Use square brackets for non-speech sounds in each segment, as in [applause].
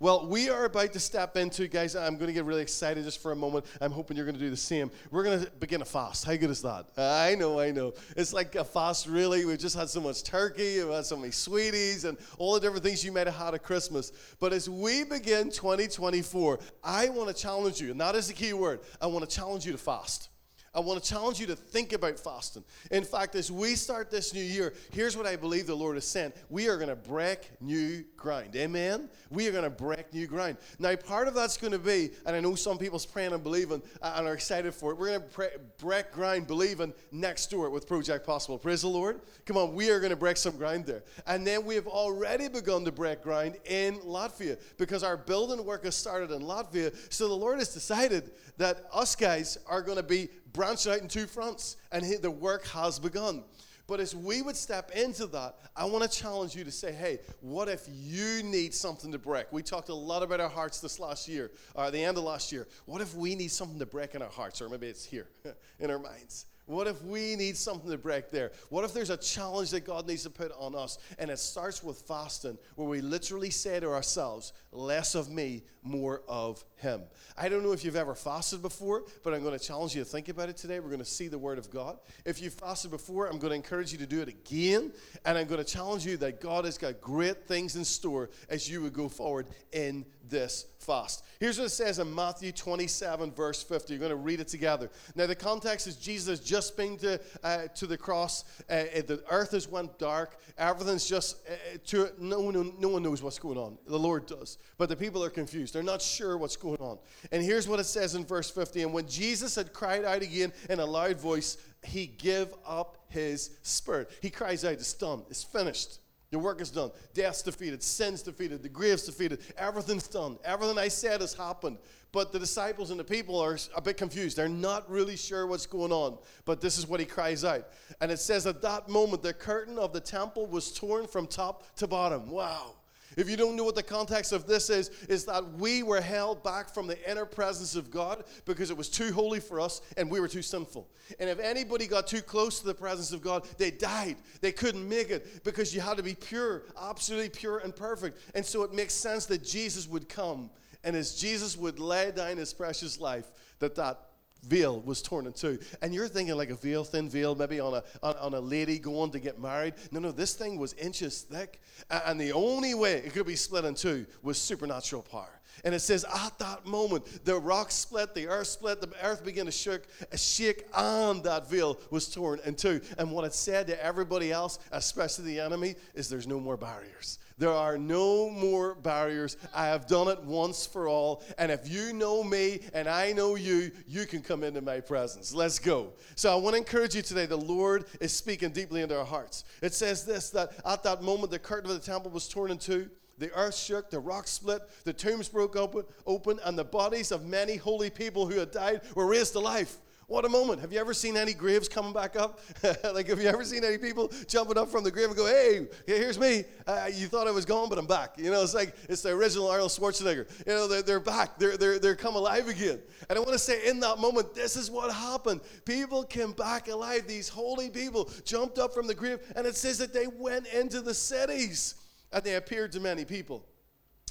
Well, we are about to step into, guys. I'm going to get really excited just for a moment. I'm hoping you're going to do the same. We're going to begin a fast. How good is that? I know, I know. It's like a fast, really. We've just had so much turkey, we've had so many sweeties, and all the different things you might have had at Christmas. But as we begin 2024, I want to challenge you, and that is the key word. I want to challenge you to fast. I want to challenge you to think about fasting. In fact, as we start this new year, here's what I believe the Lord has sent. We are going to break new ground. Amen? We are going to break new ground. Now, part of that's going to be, and I know some people's praying and believing and are excited for it, we're going to break ground believing next door with Project Possible. Praise the Lord. Come on, we are going to break some ground there. And then we have already begun to break ground in Latvia because our building work has started in Latvia. So the Lord has decided that us guys are going to be branched out in two fronts, and the work has begun. But as we would step into that, I want to challenge you to say, hey, what if you need something to break? We talked a lot about our hearts this last year, or the end of last year. What if we need something to break in our hearts, or maybe it's here [laughs] in our minds? What if we need something to break there? What if there's a challenge that God needs to put on us? And it starts with fasting, where we literally say to ourselves, less of me, more of Him. I don't know if you've ever fasted before, but I'm going to challenge you to think about it today. We're going to see the Word of God. If you've fasted before, I'm going to encourage you to do it again. And I'm going to challenge you that God has got great things in store as you would go forward in this fast. Here's what it says in Matthew 27, verse 50. You're going to read it together. Now, the context is Jesus just been to, uh, to the cross. Uh, the earth has went dark. Everything's just, uh, to, no, no, no one knows what's going on. The Lord does. But the people are confused. They're not sure what's going on. And here's what it says in verse 50. And when Jesus had cried out again in a loud voice, he gave up his spirit. He cries out, it's done, it's finished. Your work is done. Death's defeated. Sin's defeated. The grave's defeated. Everything's done. Everything I said has happened. But the disciples and the people are a bit confused. They're not really sure what's going on. But this is what he cries out. And it says, At that moment, the curtain of the temple was torn from top to bottom. Wow. If you don't know what the context of this is, is that we were held back from the inner presence of God because it was too holy for us and we were too sinful. And if anybody got too close to the presence of God, they died. They couldn't make it because you had to be pure, absolutely pure and perfect. And so it makes sense that Jesus would come and as Jesus would lay down his precious life, that that veil was torn in two. And you're thinking like a veil, thin veil, maybe on a, on, on, a lady going to get married. No, no, this thing was inches thick. And the only way it could be split in two was supernatural power. And it says, at that moment, the rock split, the earth split, the earth began to shake, shake, and that veil was torn in two. And what it said to everybody else, especially the enemy, is there's no more barriers. There are no more barriers. I have done it once for all. And if you know me and I know you, you can come into my presence. Let's go. So I want to encourage you today. The Lord is speaking deeply into our hearts. It says this that at that moment, the curtain of the temple was torn in two. The earth shook, the rocks split, the tombs broke open, open, and the bodies of many holy people who had died were raised to life. What a moment. Have you ever seen any graves coming back up? [laughs] like, have you ever seen any people jumping up from the grave and go, hey, here's me. Uh, you thought I was gone, but I'm back. You know, it's like, it's the original Arnold Schwarzenegger. You know, they're, they're back. They're, they're, they're come alive again. And I want to say, in that moment, this is what happened. People came back alive. These holy people jumped up from the grave, and it says that they went into the cities and they appeared to many people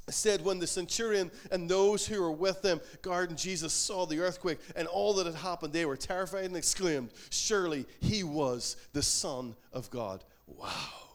said when the centurion and those who were with them guarding Jesus saw the earthquake and all that had happened, they were terrified and exclaimed, Surely he was the Son of God. Wow.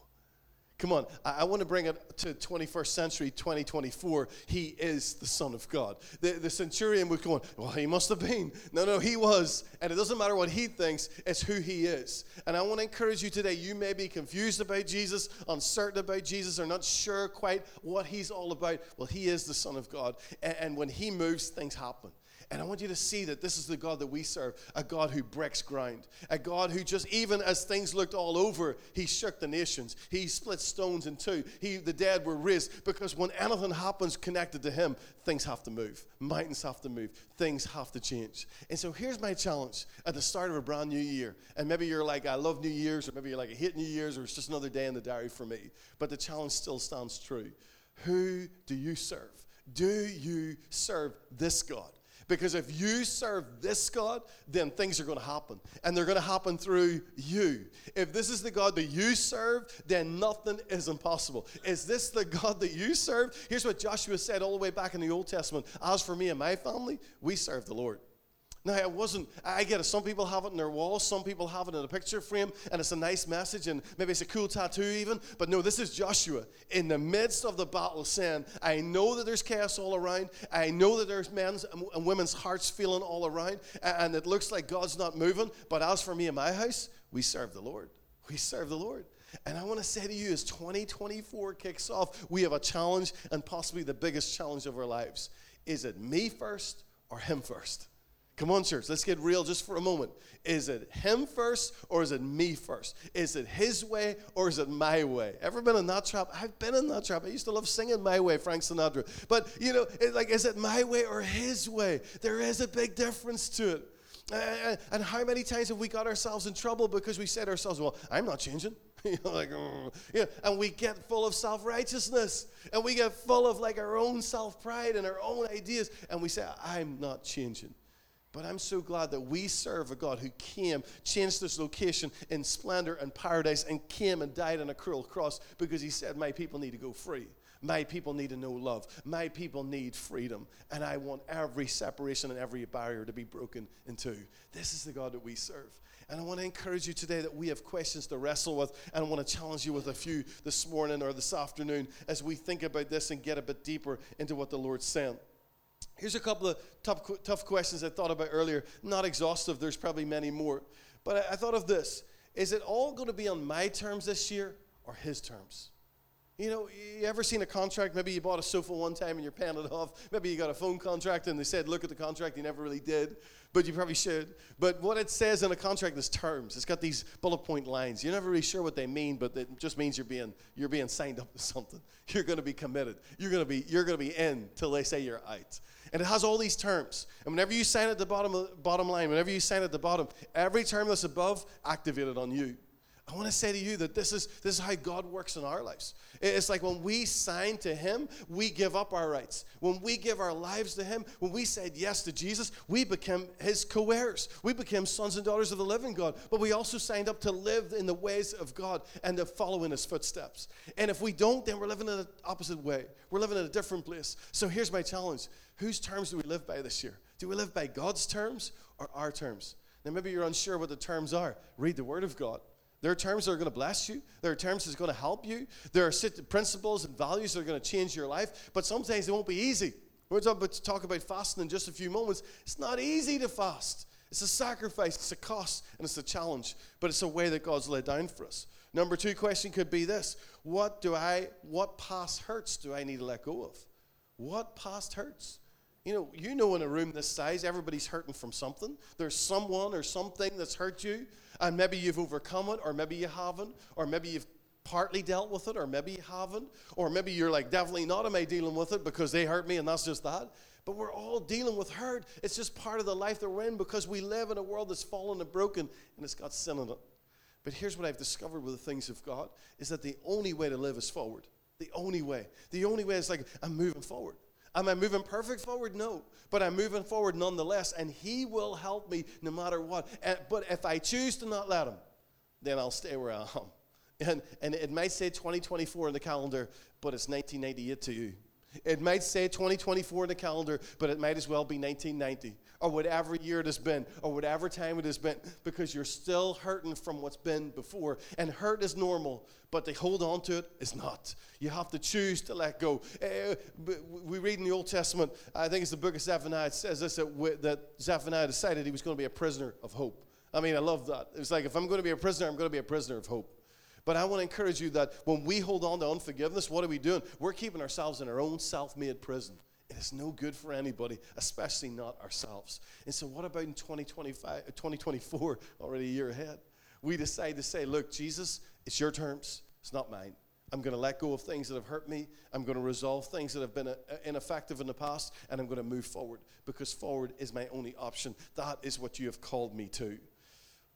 Come on, I, I want to bring it to 21st century 2024. He is the Son of God. The, the centurion was going, Well, he must have been. No, no, he was. And it doesn't matter what he thinks, it's who he is. And I want to encourage you today. You may be confused about Jesus, uncertain about Jesus, or not sure quite what he's all about. Well, he is the Son of God. and, and when he moves, things happen. And I want you to see that this is the God that we serve a God who breaks ground, a God who just, even as things looked all over, he shook the nations. He split stones in two. He, the dead were raised because when anything happens connected to him, things have to move. Mountains have to move. Things have to change. And so here's my challenge at the start of a brand new year. And maybe you're like, I love New Year's, or maybe you're like, I hate New Year's, or it's just another day in the diary for me. But the challenge still stands true. Who do you serve? Do you serve this God? Because if you serve this God, then things are going to happen. And they're going to happen through you. If this is the God that you serve, then nothing is impossible. Is this the God that you serve? Here's what Joshua said all the way back in the Old Testament As for me and my family, we serve the Lord. Now, it wasn't, I get it. Some people have it in their walls, some people have it in a picture frame, and it's a nice message, and maybe it's a cool tattoo even. But no, this is Joshua in the midst of the battle saying, I know that there's chaos all around. I know that there's men's and women's hearts feeling all around, and it looks like God's not moving. But as for me and my house, we serve the Lord. We serve the Lord. And I want to say to you, as 2024 kicks off, we have a challenge, and possibly the biggest challenge of our lives. Is it me first or him first? Come on, church, let's get real just for a moment. Is it him first or is it me first? Is it his way or is it my way? Ever been in that trap? I've been in that trap. I used to love singing My Way, Frank Sinatra. But, you know, like, is it my way or his way? There is a big difference to it. Uh, and how many times have we got ourselves in trouble because we said ourselves, well, I'm not changing. [laughs] you know, like, oh. yeah, and we get full of self righteousness and we get full of like our own self pride and our own ideas, and we say, I'm not changing. But I'm so glad that we serve a God who came, changed this location in splendor and paradise, and came and died on a cruel cross because he said, My people need to go free. My people need to know love. My people need freedom. And I want every separation and every barrier to be broken in two. This is the God that we serve. And I want to encourage you today that we have questions to wrestle with. And I want to challenge you with a few this morning or this afternoon as we think about this and get a bit deeper into what the Lord saying. Here's a couple of tough, tough questions I thought about earlier. Not exhaustive, there's probably many more. But I, I thought of this Is it all going to be on my terms this year or his terms? You know, you ever seen a contract? Maybe you bought a sofa one time and you're paying it off. Maybe you got a phone contract and they said, look at the contract. You never really did, but you probably should. But what it says in a contract is terms. It's got these bullet point lines. You're never really sure what they mean, but it just means you're being, you're being signed up to something. You're going to be committed. You're going to be, you're going to be in till they say you're out. And it has all these terms. And whenever you sign at the bottom, bottom line, whenever you sign at the bottom, every term that's above activated on you. I want to say to you that this is, this is how God works in our lives. It's like when we sign to Him, we give up our rights. When we give our lives to Him, when we said yes to Jesus, we became His co heirs. We became sons and daughters of the living God. But we also signed up to live in the ways of God and to follow in His footsteps. And if we don't, then we're living in the opposite way. We're living in a different place. So here's my challenge Whose terms do we live by this year? Do we live by God's terms or our terms? Now, maybe you're unsure what the terms are. Read the Word of God. There are terms that are going to bless you. There are terms that's going to help you. There are principles and values that are going to change your life. But sometimes it won't be easy. We're going to talk about fasting in just a few moments. It's not easy to fast. It's a sacrifice, it's a cost, and it's a challenge. But it's a way that God's laid down for us. Number two question could be this: What do I? What past hurts do I need to let go of? What past hurts? You know, you know, in a room this size, everybody's hurting from something. There's someone or something that's hurt you, and maybe you've overcome it, or maybe you haven't, or maybe you've partly dealt with it, or maybe you haven't, or maybe you're like, definitely not am I dealing with it because they hurt me, and that's just that. But we're all dealing with hurt. It's just part of the life that we're in because we live in a world that's fallen and broken, and it's got sin in it. But here's what I've discovered with the things of God is that the only way to live is forward. The only way. The only way is like, I'm moving forward. Am I moving perfect forward? No. But I'm moving forward nonetheless, and He will help me no matter what. And, but if I choose to not let Him, then I'll stay where I am. [laughs] And, and it might say 2024 in the calendar, but it's 1998 to you. It might say 2024 in the calendar, but it might as well be 1990 or whatever year it has been or whatever time it has been because you're still hurting from what's been before. And hurt is normal, but to hold on to it is not. You have to choose to let go. Uh, we read in the Old Testament, I think it's the book of Zephaniah, it says this that, that Zephaniah decided he was going to be a prisoner of hope. I mean, I love that. It's like if I'm going to be a prisoner, I'm going to be a prisoner of hope. But I want to encourage you that when we hold on to unforgiveness, what are we doing? We're keeping ourselves in our own self made prison. It is no good for anybody, especially not ourselves. And so, what about in 2025, 2024, [laughs] already a year ahead? We decide to say, Look, Jesus, it's your terms, it's not mine. I'm going to let go of things that have hurt me. I'm going to resolve things that have been uh, ineffective in the past, and I'm going to move forward because forward is my only option. That is what you have called me to.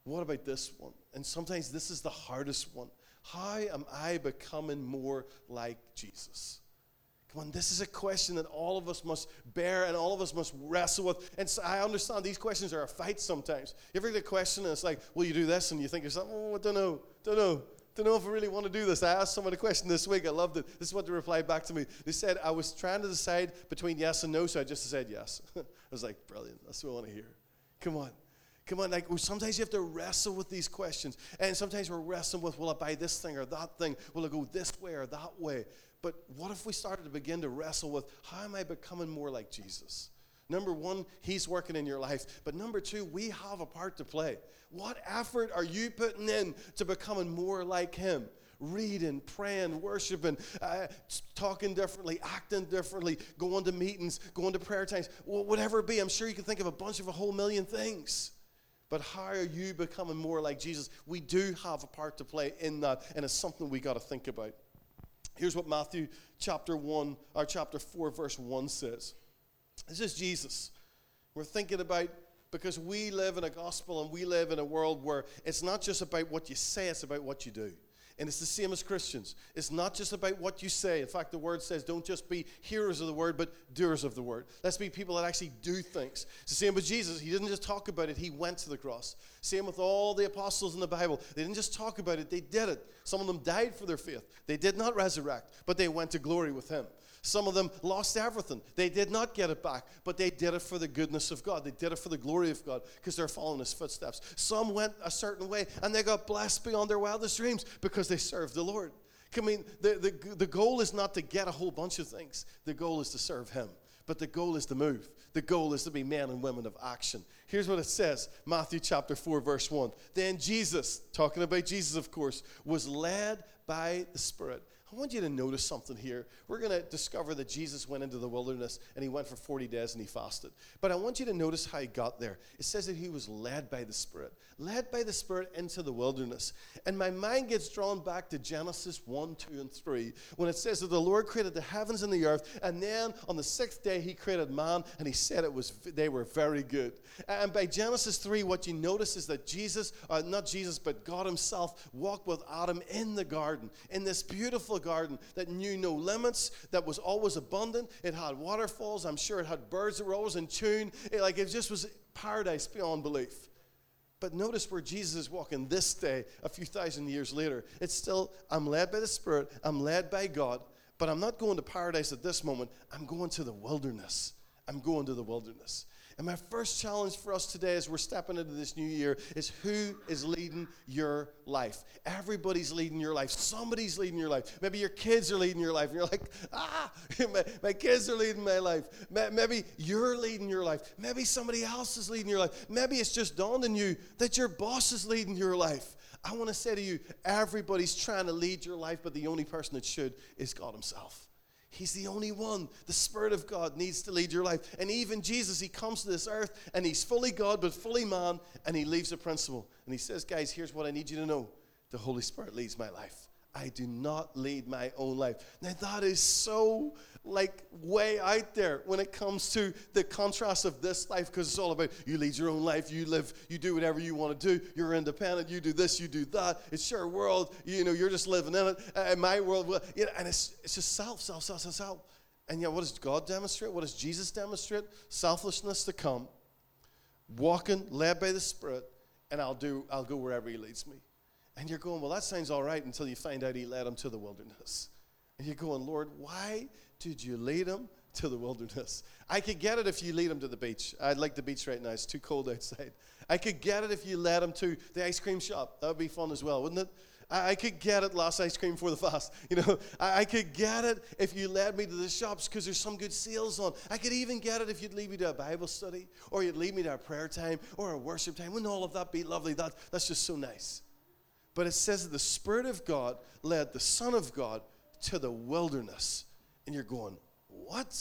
What about this one? And sometimes this is the hardest one. How am I becoming more like Jesus? Come on, this is a question that all of us must bear and all of us must wrestle with. And so I understand these questions are a fight sometimes. You ever get a question and it's like, will you do this? And you think yourself, oh, I don't know, don't know. Don't know if I really want to do this. I asked someone a question this week. I loved it. This is what they replied back to me. They said, I was trying to decide between yes and no, so I just said yes. [laughs] I was like, brilliant. That's what I want to hear. Come on. Come on, like sometimes you have to wrestle with these questions. And sometimes we're wrestling with, will I buy this thing or that thing? Will I go this way or that way? But what if we started to begin to wrestle with, how am I becoming more like Jesus? Number one, He's working in your life. But number two, we have a part to play. What effort are you putting in to becoming more like Him? reading, praying, worshiping, uh, talking differently, acting differently, going to meetings, going to prayer times, whatever it be. I'm sure you can think of a bunch of a whole million things. But how are you becoming more like Jesus? We do have a part to play in that, and it's something we got to think about. Here's what Matthew chapter 1 or chapter 4 verse 1 says. This is Jesus. We're thinking about because we live in a gospel and we live in a world where it's not just about what you say, it's about what you do. And it's the same as Christians. It's not just about what you say. In fact, the word says don't just be hearers of the word, but doers of the word. Let's be people that actually do things. It's the same with Jesus. He didn't just talk about it, he went to the cross. Same with all the apostles in the Bible. They didn't just talk about it, they did it. Some of them died for their faith. They did not resurrect, but they went to glory with him. Some of them lost everything. They did not get it back, but they did it for the goodness of God. They did it for the glory of God because they're following his footsteps. Some went a certain way and they got blessed beyond their wildest dreams because they serve the Lord. I mean, the, the, the goal is not to get a whole bunch of things, the goal is to serve him. But the goal is to move. The goal is to be men and women of action. Here's what it says Matthew chapter 4, verse 1. Then Jesus, talking about Jesus, of course, was led by the Spirit I want you to notice something here. We're going to discover that Jesus went into the wilderness and he went for 40 days and he fasted. But I want you to notice how he got there. It says that he was led by the Spirit, led by the Spirit into the wilderness. And my mind gets drawn back to Genesis 1, 2, and 3 when it says that the Lord created the heavens and the earth. And then on the sixth day, he created man and he said it was they were very good. And by Genesis 3, what you notice is that Jesus, uh, not Jesus, but God himself walked with Adam in the garden in this beautiful garden that knew no limits, that was always abundant. It had waterfalls. I'm sure it had birds that were always in tune. It, like it just was paradise beyond belief. But notice where Jesus is walking this day, a few thousand years later. It's still, I'm led by the Spirit, I'm led by God, but I'm not going to paradise at this moment. I'm going to the wilderness. I'm going to the wilderness. And my first challenge for us today as we're stepping into this new year is who is leading your life? Everybody's leading your life. Somebody's leading your life. Maybe your kids are leading your life. And you're like, ah, [laughs] my, my kids are leading my life. Maybe you're leading your life. Maybe somebody else is leading your life. Maybe it's just dawned on you that your boss is leading your life. I want to say to you, everybody's trying to lead your life, but the only person that should is God Himself. He's the only one. The Spirit of God needs to lead your life. And even Jesus, He comes to this earth and He's fully God but fully man, and He leaves a principle. And He says, Guys, here's what I need you to know the Holy Spirit leads my life. I do not lead my own life. Now, that is so like way out there when it comes to the contrast of this life because it's all about you lead your own life, you live, you do whatever you want to do, you're independent, you do this, you do that. It's your world, you know, you're just living in it. Uh, and my world, you know, and it's, it's just self, self, self, self, self. And yet, what does God demonstrate? What does Jesus demonstrate? Selflessness to come, walking, led by the Spirit, and I'll do, I'll go wherever He leads me. And you're going, well, that sounds all right until you find out He led him to the wilderness. And you're going, Lord, why did you lead him to the wilderness? I could get it if you lead him to the beach. I'd like the beach right now. It's too cold outside. I could get it if you led him to the ice cream shop. That would be fun as well, wouldn't it? I, I could get it last ice cream for the fast. [laughs] You know, I, I could get it if you led me to the shops because there's some good sales on. I could even get it if you'd lead me to a Bible study or you'd lead me to a prayer time or a worship time. Wouldn't all of that be lovely? That, that's just so nice. But it says that the Spirit of God led the Son of God to the wilderness. And you're going, what?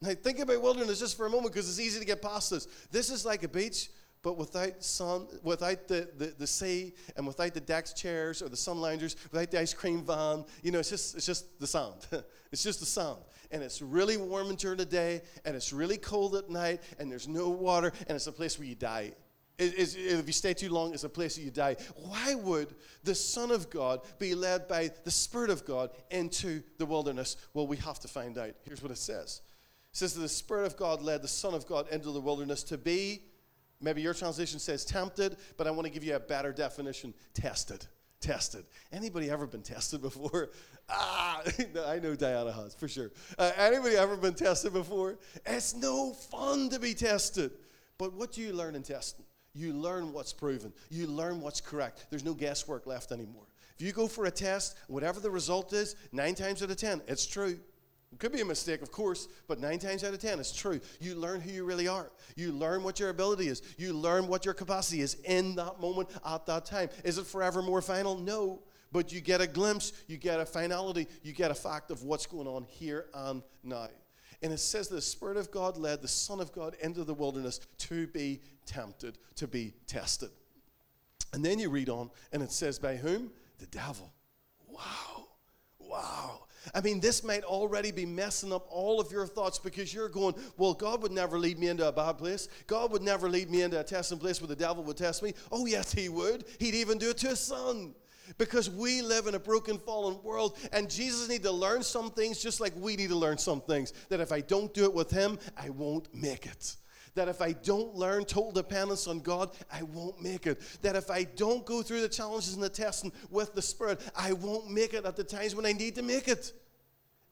Now think about wilderness just for a moment because it's easy to get past this. This is like a beach, but without sun, without the, the, the sea, and without the deck chairs or the sun loungers, without the ice cream van. You know, it's just it's just the sound. [laughs] it's just the sound. And it's really warm during the day, and it's really cold at night, and there's no water, and it's a place where you die. If you stay too long, it's a place that you die. Why would the Son of God be led by the Spirit of God into the wilderness? Well, we have to find out. Here's what it says It says that the Spirit of God led the Son of God into the wilderness to be, maybe your translation says tempted, but I want to give you a better definition tested. Tested. Anybody ever been tested before? [laughs] Ah, [laughs] I know Diana has for sure. Uh, anybody ever been tested before? It's no fun to be tested. But what do you learn in testing? You learn what's proven. You learn what's correct. There's no guesswork left anymore. If you go for a test, whatever the result is, nine times out of ten, it's true. It could be a mistake, of course, but nine times out of ten, it's true. You learn who you really are. You learn what your ability is. You learn what your capacity is in that moment at that time. Is it forever more final? No but you get a glimpse, you get a finality, you get a fact of what's going on here and now. And it says the Spirit of God led the Son of God into the wilderness to be tempted, to be tested. And then you read on, and it says, By whom? The devil. Wow. Wow. I mean, this might already be messing up all of your thoughts because you're going, well, God would never lead me into a bad place. God would never lead me into a testing place where the devil would test me. Oh, yes, he would. He'd even do it to his son because we live in a broken, fallen world, and Jesus need to learn some things just like we need to learn some things. That if I don't do it with Him, I won't make it. That if I don't learn total dependence on God, I won't make it. That if I don't go through the challenges and the testing with the Spirit, I won't make it at the times when I need to make it.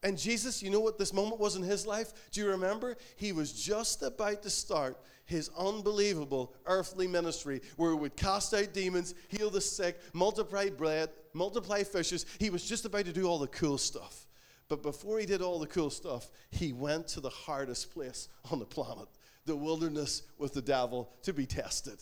And Jesus, you know what this moment was in his life? Do you remember? He was just about to start his unbelievable earthly ministry where he would cast out demons, heal the sick, multiply bread, multiply fishes. He was just about to do all the cool stuff. But before he did all the cool stuff, he went to the hardest place on the planet, the wilderness with the devil, to be tested.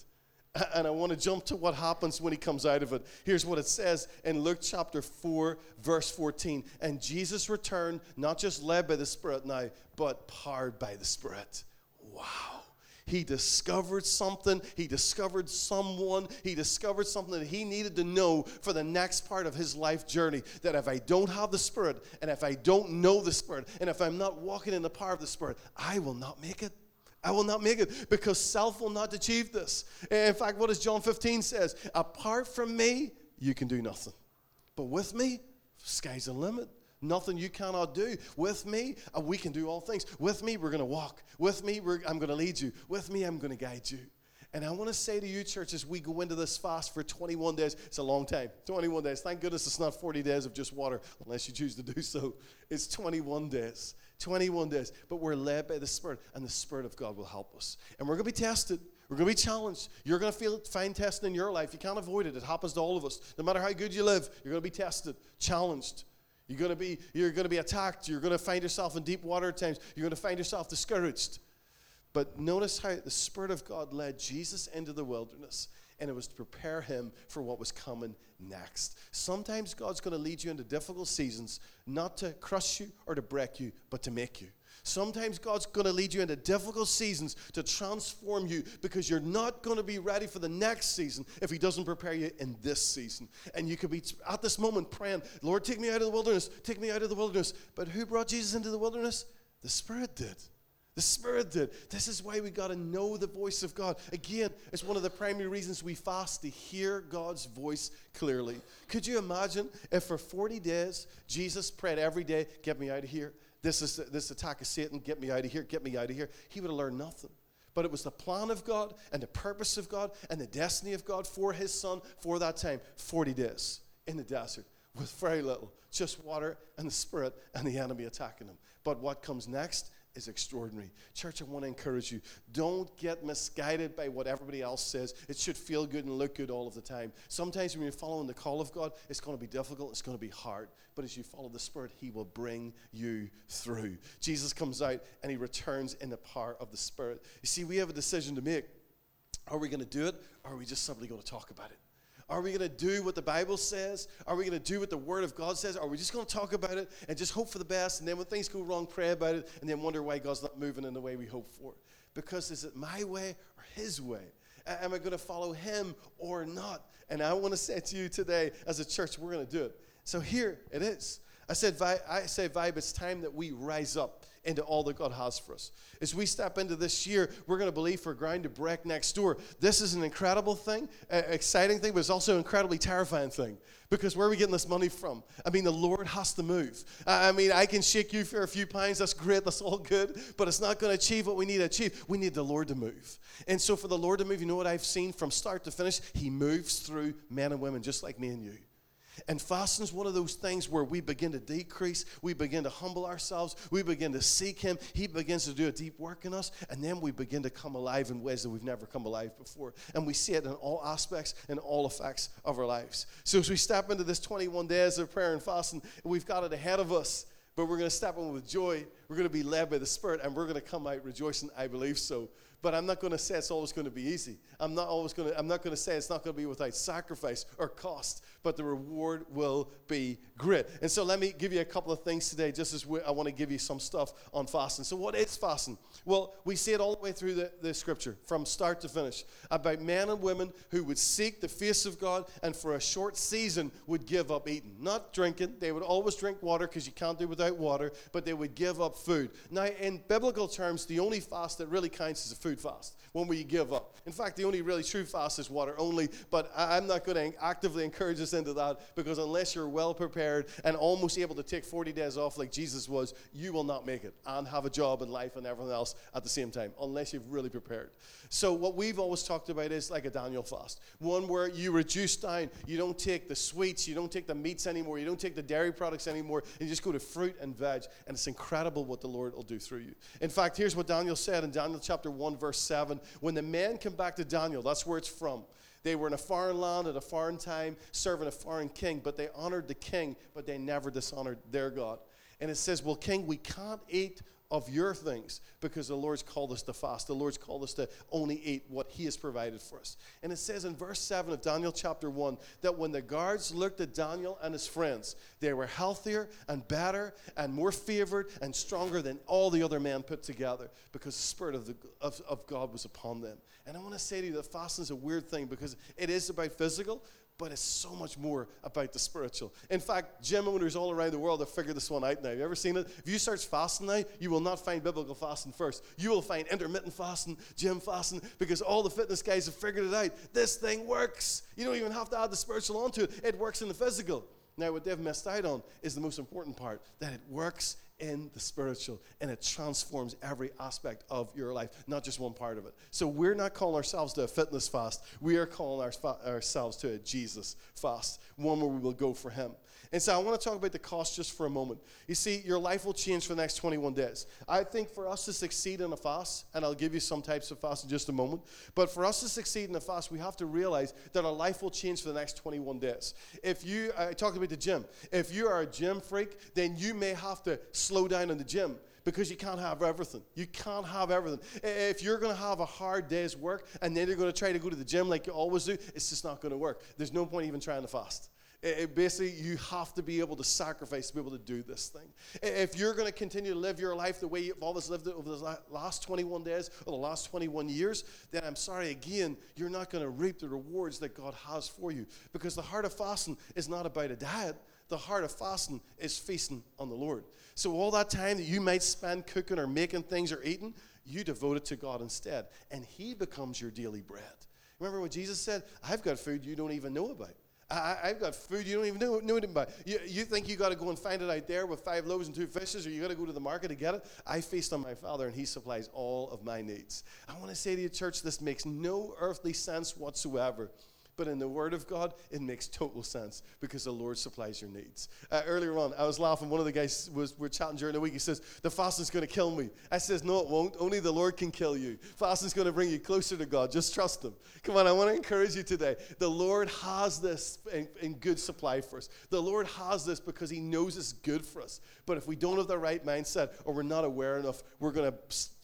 And I want to jump to what happens when he comes out of it. Here's what it says in Luke chapter 4, verse 14. And Jesus returned, not just led by the Spirit now, but powered by the Spirit. Wow. He discovered something. He discovered someone. He discovered something that he needed to know for the next part of his life journey. That if I don't have the Spirit, and if I don't know the Spirit, and if I'm not walking in the power of the Spirit, I will not make it. I will not make it because self will not achieve this. In fact, what does John 15 says? Apart from me, you can do nothing. But with me, sky's the limit. Nothing you cannot do. With me, uh, we can do all things. With me, we're going to walk. With me, I'm going to lead you. With me, I'm going to guide you. And I want to say to you, church, as we go into this fast for 21 days, it's a long time 21 days. Thank goodness it's not 40 days of just water, unless you choose to do so. It's 21 days. 21 days. But we're led by the Spirit, and the Spirit of God will help us. And we're going to be tested. We're going to be challenged. You're going to feel find testing in your life. You can't avoid it. It happens to all of us. No matter how good you live, you're going to be tested, challenged. You're going to be, you're going to be attacked. You're going to find yourself in deep water at times. You're going to find yourself discouraged. But notice how the Spirit of God led Jesus into the wilderness, and it was to prepare him for what was coming next. Sometimes God's going to lead you into difficult seasons, not to crush you or to break you, but to make you. Sometimes God's going to lead you into difficult seasons to transform you because you're not going to be ready for the next season if He doesn't prepare you in this season. And you could be at this moment praying, Lord, take me out of the wilderness, take me out of the wilderness. But who brought Jesus into the wilderness? The Spirit did. The Spirit did. This is why we got to know the voice of God. Again, it's one of the primary reasons we fast to hear God's voice clearly. Could you imagine if for 40 days Jesus prayed every day, Get me out of here? This is this attack of Satan. Get me out of here. Get me out of here. He would have learned nothing. But it was the plan of God and the purpose of God and the destiny of God for his son for that time 40 days in the desert with very little, just water and the Spirit and the enemy attacking him. But what comes next is extraordinary. Church, I want to encourage you don't get misguided by what everybody else says. It should feel good and look good all of the time. Sometimes when you're following the call of God, it's going to be difficult, it's going to be hard. But as you follow the Spirit, He will bring you through. Jesus comes out and He returns in the power of the Spirit. You see, we have a decision to make. Are we going to do it, or are we just simply going to talk about it? Are we going to do what the Bible says? Are we going to do what the Word of God says? Are we just going to talk about it and just hope for the best? And then when things go wrong, pray about it and then wonder why God's not moving in the way we hope for? Because is it my way or His way? Am I going to follow Him or not? And I want to say to you today, as a church, we're going to do it. So here it is. I said, I say, Vibe, it's time that we rise up into all that God has for us. As we step into this year, we're going to believe for ground to break next door. This is an incredible thing, exciting thing, but it's also an incredibly terrifying thing because where are we getting this money from? I mean, the Lord has to move. I mean, I can shake you for a few pounds. That's great. That's all good. But it's not going to achieve what we need to achieve. We need the Lord to move. And so, for the Lord to move, you know what I've seen from start to finish? He moves through men and women just like me and you. And fasting is one of those things where we begin to decrease, we begin to humble ourselves, we begin to seek Him. He begins to do a deep work in us, and then we begin to come alive in ways that we've never come alive before. And we see it in all aspects and all effects of our lives. So as we step into this 21 days of prayer and fasting, we've got it ahead of us. But we're going to step in with joy. We're going to be led by the Spirit, and we're going to come out rejoicing. I believe so. But I'm not going to say it's always going to be easy. I'm not always going to. I'm not going to say it's not going to be without sacrifice or cost. But the reward will be great. And so let me give you a couple of things today, just as we, I want to give you some stuff on fasting. So what is fasting? Well, we see it all the way through the, the scripture, from start to finish, about men and women who would seek the face of God and for a short season would give up eating, not drinking. They would always drink water because you can't do without water, but they would give up food. Now, in biblical terms, the only fast that really counts is a food fast, when we give up. In fact, the only really true fast is water only, but I'm not going to actively encourage us into that because unless you're well prepared and almost able to take 40 days off like Jesus was, you will not make it and have a job and life and everything else at the same time, unless you've really prepared. So, what we've always talked about is like a Daniel fast one where you reduce down, you don't take the sweets, you don't take the meats anymore, you don't take the dairy products anymore, and you just go to fruit and veg, and it's incredible what the Lord will do through you. In fact, here's what Daniel said in Daniel chapter 1, verse 7. When the men come back to Daniel, that's where it's from. They were in a foreign land at a foreign time, serving a foreign king, but they honored the king, but they never dishonored their God. And it says, Well, king, we can't eat of your things because the Lord's called us to fast. The Lord's called us to only eat what He has provided for us. And it says in verse 7 of Daniel chapter 1 that when the guards looked at Daniel and his friends, they were healthier and better and more favored and stronger than all the other men put together because the Spirit of, the, of, of God was upon them. And I want to say to you that fasting is a weird thing because it is about physical, but it's so much more about the spiritual. In fact, gym owners all around the world have figured this one out now. Have you ever seen it? If you search fasting now, you will not find biblical fasting first. You will find intermittent fasting, gym fasting, because all the fitness guys have figured it out. This thing works. You don't even have to add the spiritual onto it, it works in the physical. Now, what they've missed out on is the most important part that it works in the spiritual and it transforms every aspect of your life, not just one part of it. So we're not calling ourselves to a fitness fast, we are calling our, ourselves to a Jesus fast, one where we will go for Him. And so I want to talk about the cost just for a moment. You see, your life will change for the next 21 days. I think for us to succeed in a fast, and I'll give you some types of fast in just a moment, but for us to succeed in a fast, we have to realize that our life will change for the next 21 days. If you, I talked about the gym, if you are a gym freak, then you may have to slow down in the gym because you can't have everything. You can't have everything. If you're going to have a hard day's work and then you're going to try to go to the gym like you always do, it's just not going to work. There's no point even trying to fast. It, basically, you have to be able to sacrifice to be able to do this thing. If you're going to continue to live your life the way you've always lived it over the last 21 days or the last 21 years, then I'm sorry, again, you're not going to reap the rewards that God has for you. Because the heart of fasting is not about a diet, the heart of fasting is feasting on the Lord. So, all that time that you might spend cooking or making things or eating, you devote it to God instead. And He becomes your daily bread. Remember what Jesus said? I've got food you don't even know about. I, have got food you don't even know, know anything about. You, you think you got to go and find it out there with five loaves and two fishes, or you got to go to the market to get it? I feast on my Father, and He supplies all of my needs. I want to say to you, church, this makes no earthly sense whatsoever. But in the Word of God, it makes total sense because the Lord supplies your needs. Uh, earlier on, I was laughing. One of the guys was we're chatting during the week. He says, "The fasting's going to kill me." I says, "No, it won't. Only the Lord can kill you. Fasting's going to bring you closer to God. Just trust Him." Come on, I want to encourage you today. The Lord has this in, in good supply for us. The Lord has this because He knows it's good for us. But if we don't have the right mindset or we're not aware enough, we're going to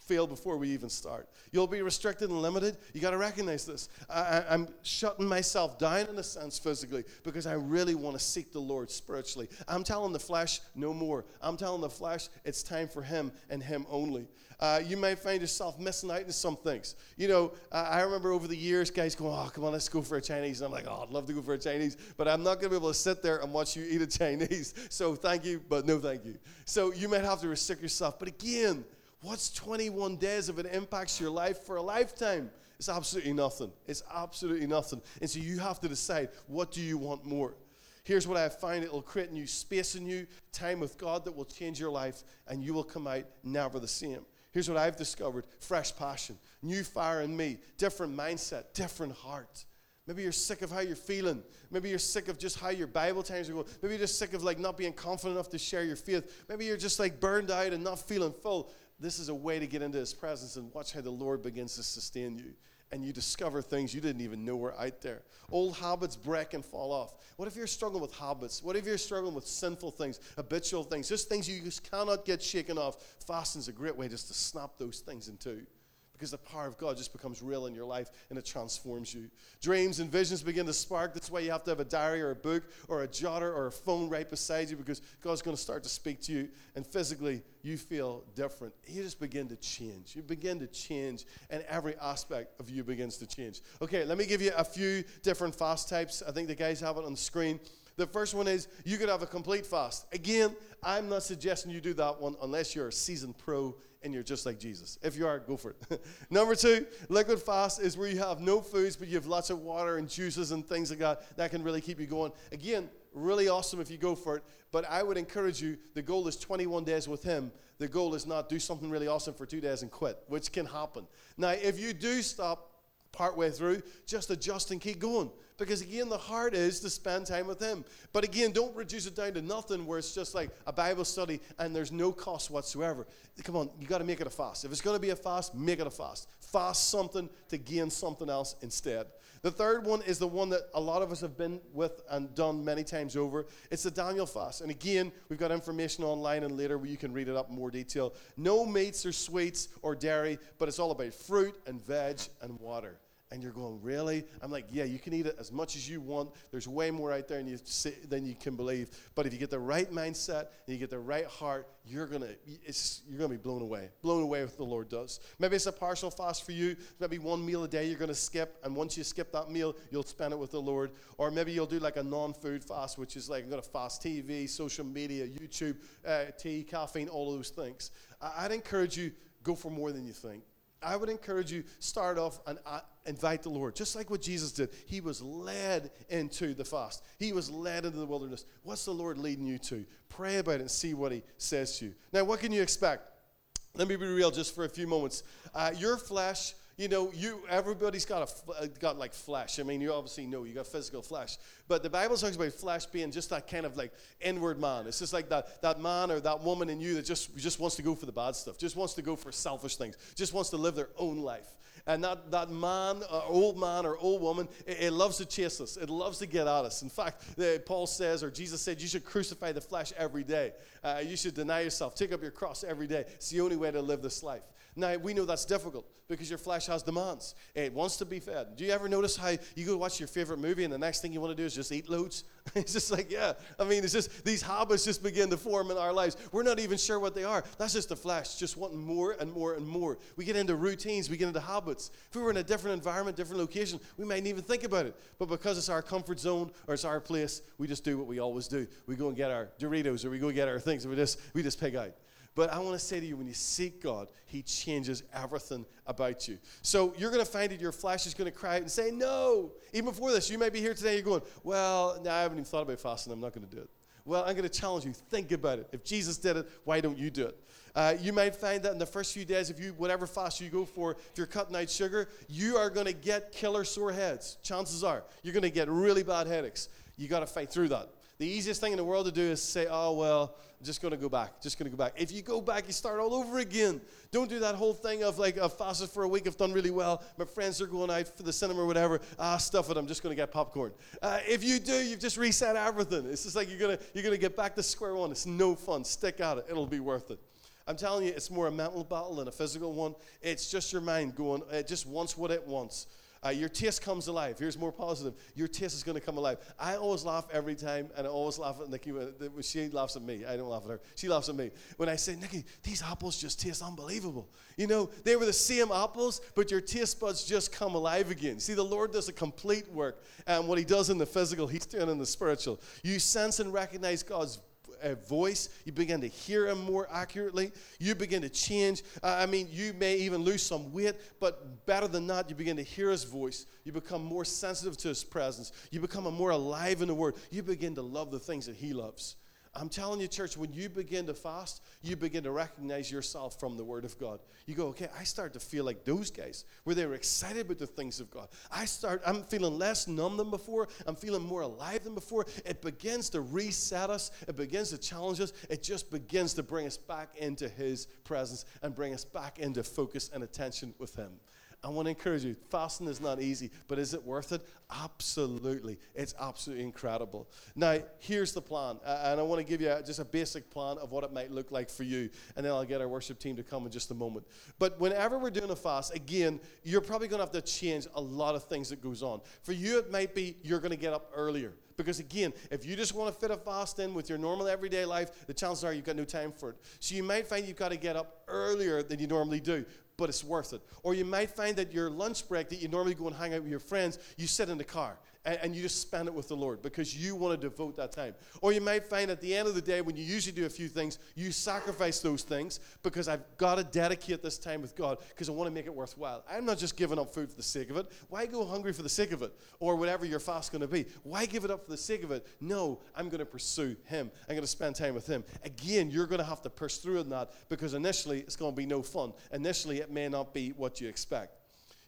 fail before we even start. You'll be restricted and limited. You got to recognize this. I, am shutting myself down in a sense physically because I really want to seek the Lord spiritually. I'm telling the flesh no more. I'm telling the flesh it's time for Him and Him only. Uh, you may find yourself missing out on some things. You know, uh, I remember over the years, guys going, "Oh, come on, let's go for a Chinese." And I'm like, "Oh, I'd love to go for a Chinese, but I'm not going to be able to sit there and watch you eat a Chinese. [laughs] So thank you, but no thank you." So you might have to restrict yourself. But again, What's 21 days if it impacts your life for a lifetime? It's absolutely nothing. It's absolutely nothing. And so you have to decide what do you want more? Here's what I find it'll create new space in you, time with God that will change your life, and you will come out never the same. Here's what I've discovered fresh passion, new fire in me, different mindset, different heart. Maybe you're sick of how you're feeling. Maybe you're sick of just how your Bible times are going. Maybe you're just sick of like not being confident enough to share your faith. Maybe you're just like burned out and not feeling full this is a way to get into his presence and watch how the Lord begins to sustain you. And you discover things you didn't even know were out there. Old habits break and fall off. What if you're struggling with habits? What if you're struggling with sinful things, habitual things, just things you just cannot get shaken off? Fasting's a great way just to snap those things in two because the power of God just becomes real in your life and it transforms you. Dreams and visions begin to spark. That's why you have to have a diary or a book or a jotter or a phone right beside you because God's going to start to speak to you and physically you feel different. You just begin to change. You begin to change and every aspect of you begins to change. Okay, let me give you a few different fast types. I think the guys have it on the screen. The first one is you could have a complete fast. Again, I'm not suggesting you do that one unless you're a seasoned pro and you're just like Jesus. If you are, go for it. [laughs] Number two, liquid fast is where you have no foods, but you have lots of water and juices and things like that. That can really keep you going. Again, really awesome if you go for it. But I would encourage you, the goal is 21 days with Him. The goal is not do something really awesome for two days and quit, which can happen. Now, if you do stop partway through, just adjust and keep going. Because again, the heart is to spend time with Him. But again, don't reduce it down to nothing where it's just like a Bible study and there's no cost whatsoever. Come on, you got to make it a fast. If it's going to be a fast, make it a fast. Fast something to gain something else instead. The third one is the one that a lot of us have been with and done many times over. It's the Daniel fast. And again, we've got information online and later where you can read it up in more detail. No meats or sweets or dairy, but it's all about fruit and veg and water and you're going, really? I'm like, yeah, you can eat it as much as you want. There's way more out there than you, than you can believe. But if you get the right mindset and you get the right heart, you're gonna you're gonna be blown away, blown away with the Lord does. Maybe it's a partial fast for you. Maybe one meal a day you're gonna skip, and once you skip that meal, you'll spend it with the Lord. Or maybe you'll do like a non-food fast, which is like I'm gonna fast TV, social media, YouTube, uh, tea, caffeine, all those things. I'd encourage you go for more than you think. I would encourage you start off and uh, invite the Lord, just like what Jesus did. He was led into the fast. He was led into the wilderness. What's the Lord leading you to? Pray about it and see what He says to you. Now, what can you expect? Let me be real just for a few moments. Uh, your flesh you know, you everybody's got a uh, got like flesh. I mean, you obviously know you got physical flesh, but the Bible talks about flesh being just that kind of like inward man. It's just like that that man or that woman in you that just just wants to go for the bad stuff, just wants to go for selfish things, just wants to live their own life. And that, that man, uh, old man or old woman, it, it, loves to chase us. It loves to get at us. In fact, Paul says, or Jesus said, you should crucify the flesh every day. Uh, you should deny yourself, take up your cross every day. It's the only way to live this life. Now, we know that's difficult because your flesh has demands. It wants to be fed. Do you ever notice how you go watch your favorite movie and the next thing you want to do is just eat loads? [laughs] it's just like, yeah. I mean, it's just these habits just begin to form in our lives. We're not even sure what they are. That's just the flesh, just wanting more and more and more. We get into routines, we get into habits. If we were in a different environment, different location, we mightn't even think about it. But because it's our comfort zone or it's our place, we just do what we always do. We go and get our Doritos or we go get our things and we just, we just pig out. But I want to say to you, when you seek God, He changes everything about you. So you're going to find that your flesh is going to cry out and say, No. Even before this, you may be here today, you're going, Well, no, I haven't even thought about fasting, I'm not going to do it. Well, I'm going to challenge you. Think about it. If Jesus did it, why don't you do it? Uh, you might find that in the first few days, if you whatever fast you go for, if you're cutting out sugar, you are going to get killer sore heads. Chances are you're going to get really bad headaches. You got to fight through that. The easiest thing in the world to do is say, "Oh well, I'm just going to go back. Just going to go back. If you go back, you start all over again. Don't do that whole thing of like, I've fasted for a week, I've done really well. My friends are going out for the cinema or whatever. Ah, stuff it. I'm just going to get popcorn. Uh, if you do, you've just reset everything. It's just like you're going to you're to get back to square one. It's no fun. Stick at it. It'll be worth it. I'm telling you, it's more a mental battle than a physical one. It's just your mind going, it just wants what it wants. Uh, your taste comes alive. Here's more positive. Your taste is going to come alive. I always laugh every time, and I always laugh at Nikki when, she laughs at me. I don't laugh at her. She laughs at me. When I say, Nikki, these apples just taste unbelievable. You know, they were the same apples, but your taste buds just come alive again. See, the Lord does a complete work. And what He does in the physical, He's doing in the spiritual. You sense and recognize God's uh, voice. You begin to hear him more accurately. You begin to change. I mean, you may even lose some weight, but better than that, you begin to hear his voice. You become more sensitive to his presence. You become more alive in the word. You begin to love the things that he loves. I'm telling you, church, when you begin to fast, you begin to recognize yourself from the Word of God. You go, okay, I start to feel like those guys, where they were excited about the things of God. I start, I'm feeling less numb than before. I'm feeling more alive than before. It begins to reset us. It begins to challenge us. It just begins to bring us back into His presence and bring us back into focus and attention with Him. I want to encourage you fasting is not easy, but is it worth it? Absolutely. It's absolutely incredible. Now, here's the plan, and I want to give you just a basic plan of what it might look like for you, and then I'll get our worship team to come in just a moment. But whenever we're doing a fast, again, you're probably going to have to change a lot of things that goes on. For you, it might be you're going to get up earlier. Because again, if you just want to fit a fast in with your normal everyday life, the chances are you've got no time for it. So you might find you've got to get up earlier than you normally do but it's worth it. Or you might find that your lunch break that you normally go and hang out with your friends, you sit in the car and, and, you just spend it with the Lord because you want to devote that time. Or you might find at the end of the day, when you usually do a few things, you sacrifice those things because I've got to dedicate this time with God because I want to make it worthwhile. I'm not just giving up food for the sake of it. Why go hungry for the sake of it? Or whatever your fast going to be. Why give it up for the sake of it? No, I'm going to pursue Him. I'm going to spend time with Him. Again, you're going to have to push through in that because initially it's going to be no fun. Initially, it may not be what you expect.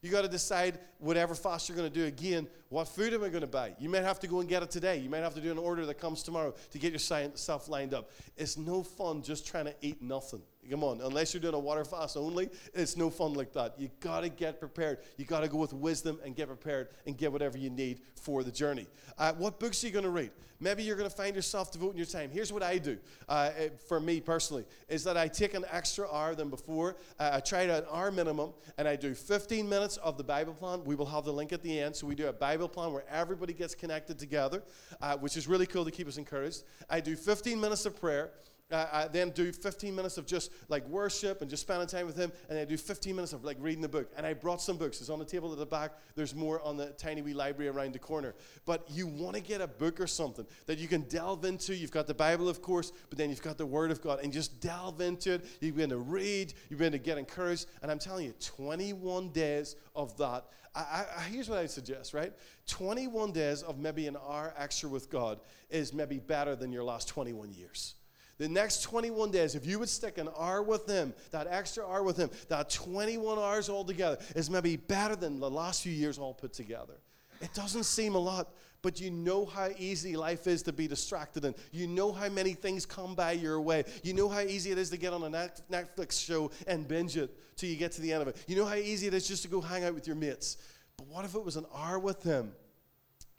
You got to decide whatever fast you're going to do again, what food am I going to buy? You might have to go and get it today. You might have to do an order that comes tomorrow to get yourself lined up. It's no fun just trying to eat nothing. Come on, unless you're doing a water fast only, it's no fun like that. You got to get prepared. You got to go with wisdom and get prepared and get whatever you need for the journey. Uh, what books are you to read? Maybe you're to find yourself devoting your time. Here's what I do uh, for me personally is that I take an extra hour than before. Uh, I try to an hour minimum, and I do 15 minutes of the Bible plan. We will have the link at the end. So we do a Bible plan where everybody gets connected together, uh, which is really cool to keep us encouraged. I do 15 minutes of prayer. I then do 15 minutes of just like worship and just spending time with him, and I do 15 minutes of like reading the book. And I brought some books. It's on the table at the back. There's more on the tiny wee library around the corner. But you want to get a book or something that you can delve into. You've got the Bible, of course, but then you've got the Word of God, and just delve into it. You begin to read. You begin to get encouraged. And I'm telling you, 21 days of that. I, I, here's what I suggest, right? 21 days of maybe an hour extra with God is maybe better than your last 21 years the next 21 days, if you would stick an hour with Him, that extra hour with Him, that 21 hours altogether is maybe better than the last few years all put together. It doesn't seem a lot, but you know how easy life is to be distracted in. You know how many things come by your way. You know how easy it is to get on a Netflix show and binge it till you get to the end of it. You know how easy it is just to go hang out with your mates. But what if it was an hour with Him?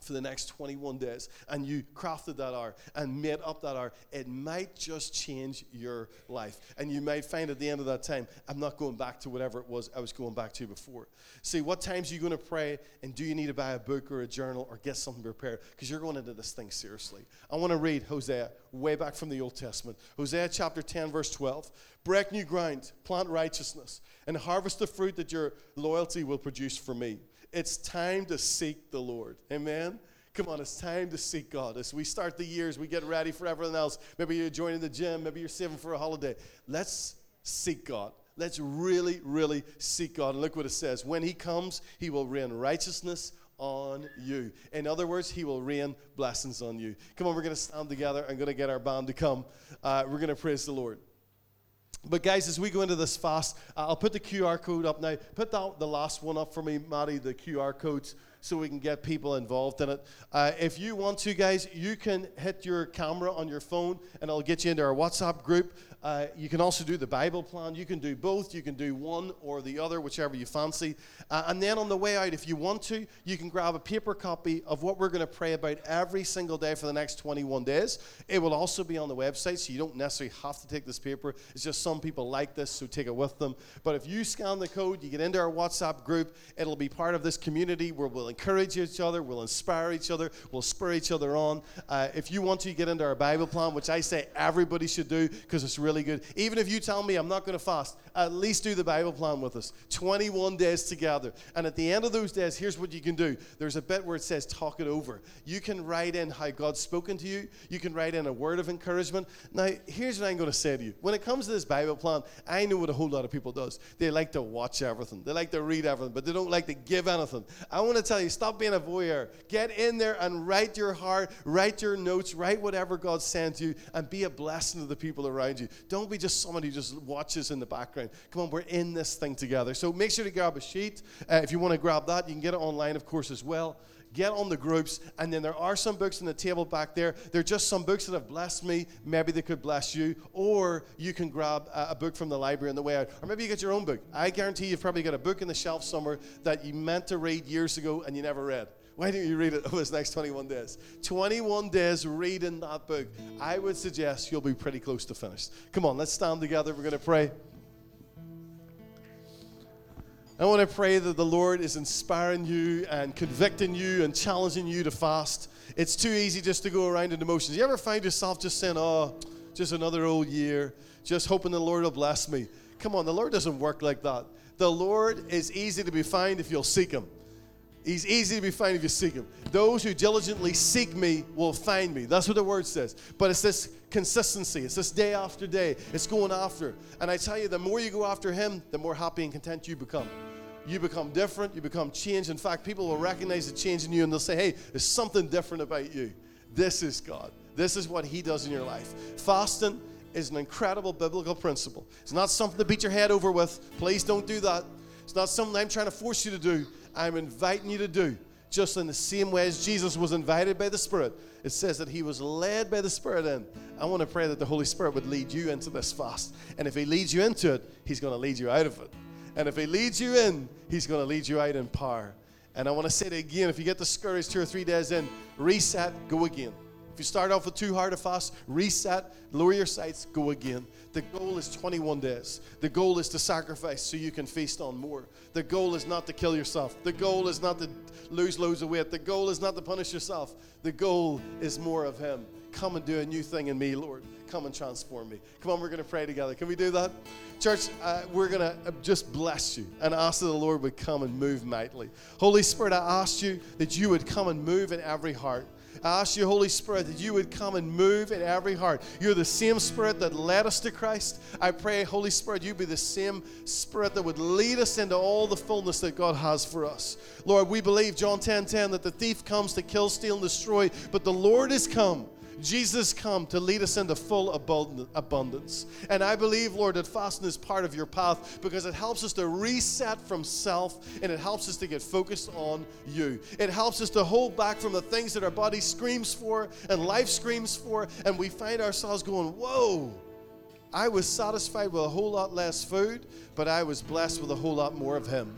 For the next 21 days and you crafted that hour and made up that hour, it might just change your life. And you might find at the end of that time, I'm not going back to whatever it was I was going back to before. See, what times are you going to pray and do you need to buy a book or a journal or get something prepared? Because you're going into this thing seriously. I want to read Hosea way back from the Old Testament. Hosea chapter 10, verse 12. Break new ground, plant righteousness, and harvest the fruit that your loyalty will produce for me. It's time to seek the Lord. Amen. Come on, it's time to seek God. As we start the years, we get ready for everything else. Maybe you're joining the gym, maybe you're saving for a holiday. Let's seek God. Let's really, really seek God. And look what it says. When He comes, He will rain righteousness on you. In other words, He will rain blessings on you. Come on, we're going to stand together. I'm going to get our band to come. Uh, we're going to praise the Lord. But guys, as we go into this fast, uh, I'll put the QR code up now. Put that, the last one up for me, Maddie, the QR codes. So we can get people involved in it. Uh, if you want to, guys, you can hit your camera on your phone and it'll get you into our WhatsApp group. Uh, you can also do the Bible plan. You can do both. You can do one or the other, whichever you fancy. Uh, and then on the way out, if you want to, you can grab a paper copy of what we're going to pray about every single day for the next 21 days. It will also be on the website, so you don't necessarily have to take this paper. It's just some people like this, so take it with them. But if you scan the code, you get into our WhatsApp group, it'll be part of this community where we'll encourage each other, we'll inspire each other, we'll spur each other on. Uh, if you want to get into our Bible plan, which I say everybody should do because it's really good, even if you tell me I'm not going to fast, at least do the Bible plan with us. 21 days together. And at the end of those days, here's what you can do there's a bit where it says talk it over. You can write in how God's spoken to you, you can write in a word of encouragement. Now, here's what I'm going to say to you. When it comes to this Bible plan, I know what a whole lot of people does. They like to watch everything, they like to read everything, but they don't like to give anything. I want to tell stop being a voyeur. Get in there and write your heart, write your notes, write whatever God sends you, and be a blessing to the people around you. Don't be just someone who just watches in the background. Come on, we're in this thing together. So make sure to grab a sheet. Uh, if you want to grab that, you can get it online, of course, as well get on the groups. And then there are some books on the table back there. They're just some books that have blessed me. Maybe they could bless you. Or you can grab a, a, book from the library on the way out. Or maybe you get your own book. I guarantee you've probably got a book in the shelf somewhere that you meant to read years ago and you never read. Why don't you read it [laughs] over this next 21 days? 21 days reading that book. I would suggest you'll be pretty close to finished. Come on, let's stand together. We're going to pray. I want to pray that the Lord is inspiring you and convicting you and challenging you to fast. It's too easy just to go around in emotions. You ever find yourself just saying, oh, just another old year, just hoping the Lord will bless me? Come on, the Lord doesn't work like that. The Lord is easy to be found if you'll seek Him. He's easy to be found if you seek Him. Those who diligently seek me will find me. That's what the word says. But it's this consistency, it's this day after day, it's going after. And I tell you, the more you go after Him, the more happy and content you become you become different, you become changed. In fact, people will recognize the change in you and they'll say, hey, there's something different about you. This is God. This is what He does in your life. Fasting is an incredible biblical principle. It's not something to beat your head over with. Please don't do that. It's not something I'm trying to force you to do. I'm inviting you to do. Just in the same way as Jesus was invited by the Spirit, it says that he was led by the Spirit in. I want to pray that the Holy Spirit would lead you into this fast. And if he leads you into it, he's going to lead you out of it. And if He leads you in, He's going to lead you out in power. And I want to say it again if you get discouraged two or three days in, reset, go again. If you start off with too hard a fast, reset, lower your sights, go again. The goal is 21 days. The goal is to sacrifice so you can feast on more. The goal is not to kill yourself. The goal is not to lose loads of weight. The goal is not to punish yourself. The goal is more of Him. Come and do a new thing in me, Lord. Come and transform me. Come on, we're going to pray together. Can we do that? Church, uh, we're going to uh, just bless you and ask that the Lord would come and move mightily. Holy Spirit, I ask you that you would come and move in every heart. I ask you, Holy Spirit, that you would come and move in every heart. You're the same Spirit that led us to Christ. I pray, Holy Spirit, you be the same Spirit that would lead us into all the fullness that God has for us. Lord, we believe, John 10 10, that the thief comes to kill, steal, and destroy, but the Lord is come Jesus come to lead us into full abundance. And I believe, Lord, that fasting is part of your path because it helps us to reset from self and it helps us to get focused on you. It helps us to hold back from the things that our body screams for and life screams for, and we find ourselves going, Whoa, I was satisfied with a whole lot less food, but I was blessed with a whole lot more of Him.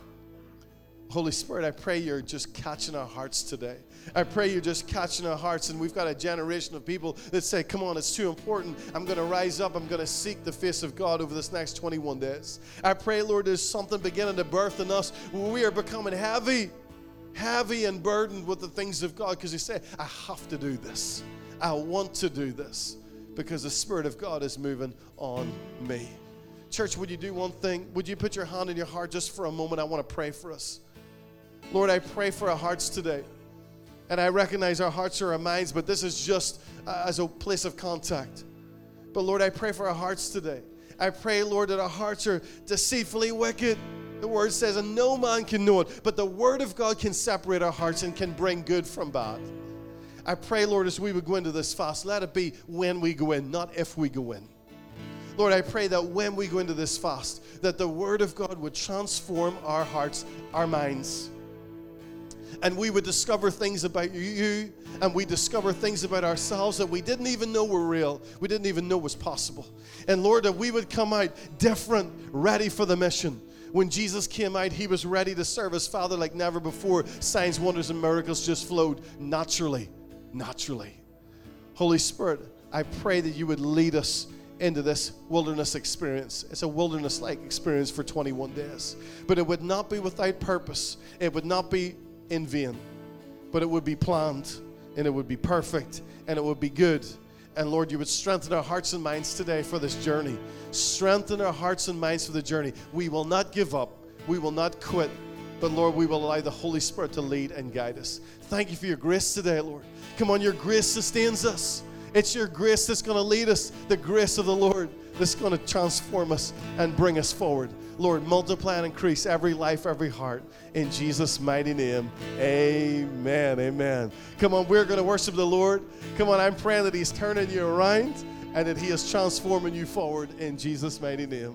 Holy Spirit, I pray you're just catching our hearts today. I pray you're just catching our hearts. And we've got a generation of people that say, Come on, it's too important. I'm going to rise up. I'm going to seek the face of God over this next 21 days. I pray, Lord, there's something beginning to birth in us we are becoming heavy, heavy and burdened with the things of God because you say, I have to do this. I want to do this because the Spirit of God is moving on me. Church, would you do one thing? Would you put your hand in your heart just for a moment? I want to pray for us. Lord, I pray for our hearts today. And I recognize our hearts are our minds, but this is just uh, as a place of contact. But Lord, I pray for our hearts today. I pray, Lord, that our hearts are deceitfully wicked. The word says, and no man can know it, but the word of God can separate our hearts and can bring good from bad. I pray, Lord, as we would go into this fast, let it be when we go in, not if we go in. Lord, I pray that when we go into this fast, that the word of God would transform our hearts, our minds. And we would discover things about you and we discover things about ourselves that we didn't even know were real. We didn't even know was possible. And Lord, that we would come out different, ready for the mission. When Jesus came out, he was ready to serve his Father like never before. Signs, wonders, and miracles just flowed naturally, naturally. Holy Spirit, I pray that you would lead us into this wilderness experience. It's a wilderness like experience for 21 days. But it would not be without purpose, it would not be in vain, but it would be planned and it would be perfect and it would be good. And Lord, you would strengthen our hearts and minds today for this journey. Strengthen our hearts and minds for the journey. We will not give up, we will not quit. But Lord, we will allow the Holy Spirit to lead and guide us. Thank you for your grace today, Lord. Come on, your grace sustains us. It's your grace that's going to lead us, the grace of the Lord that's going to transform us and bring us forward. Lord, multiply and increase every life, every heart. In Jesus' mighty name, amen. Amen. Come on, we're going to worship the Lord. Come on, I'm praying that He's turning you around and that He is transforming you forward in Jesus' mighty name.